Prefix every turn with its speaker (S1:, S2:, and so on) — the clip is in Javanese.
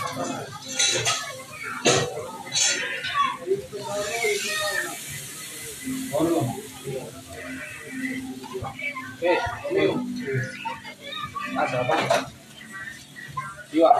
S1: Oke, ini. Mas apa? Iya.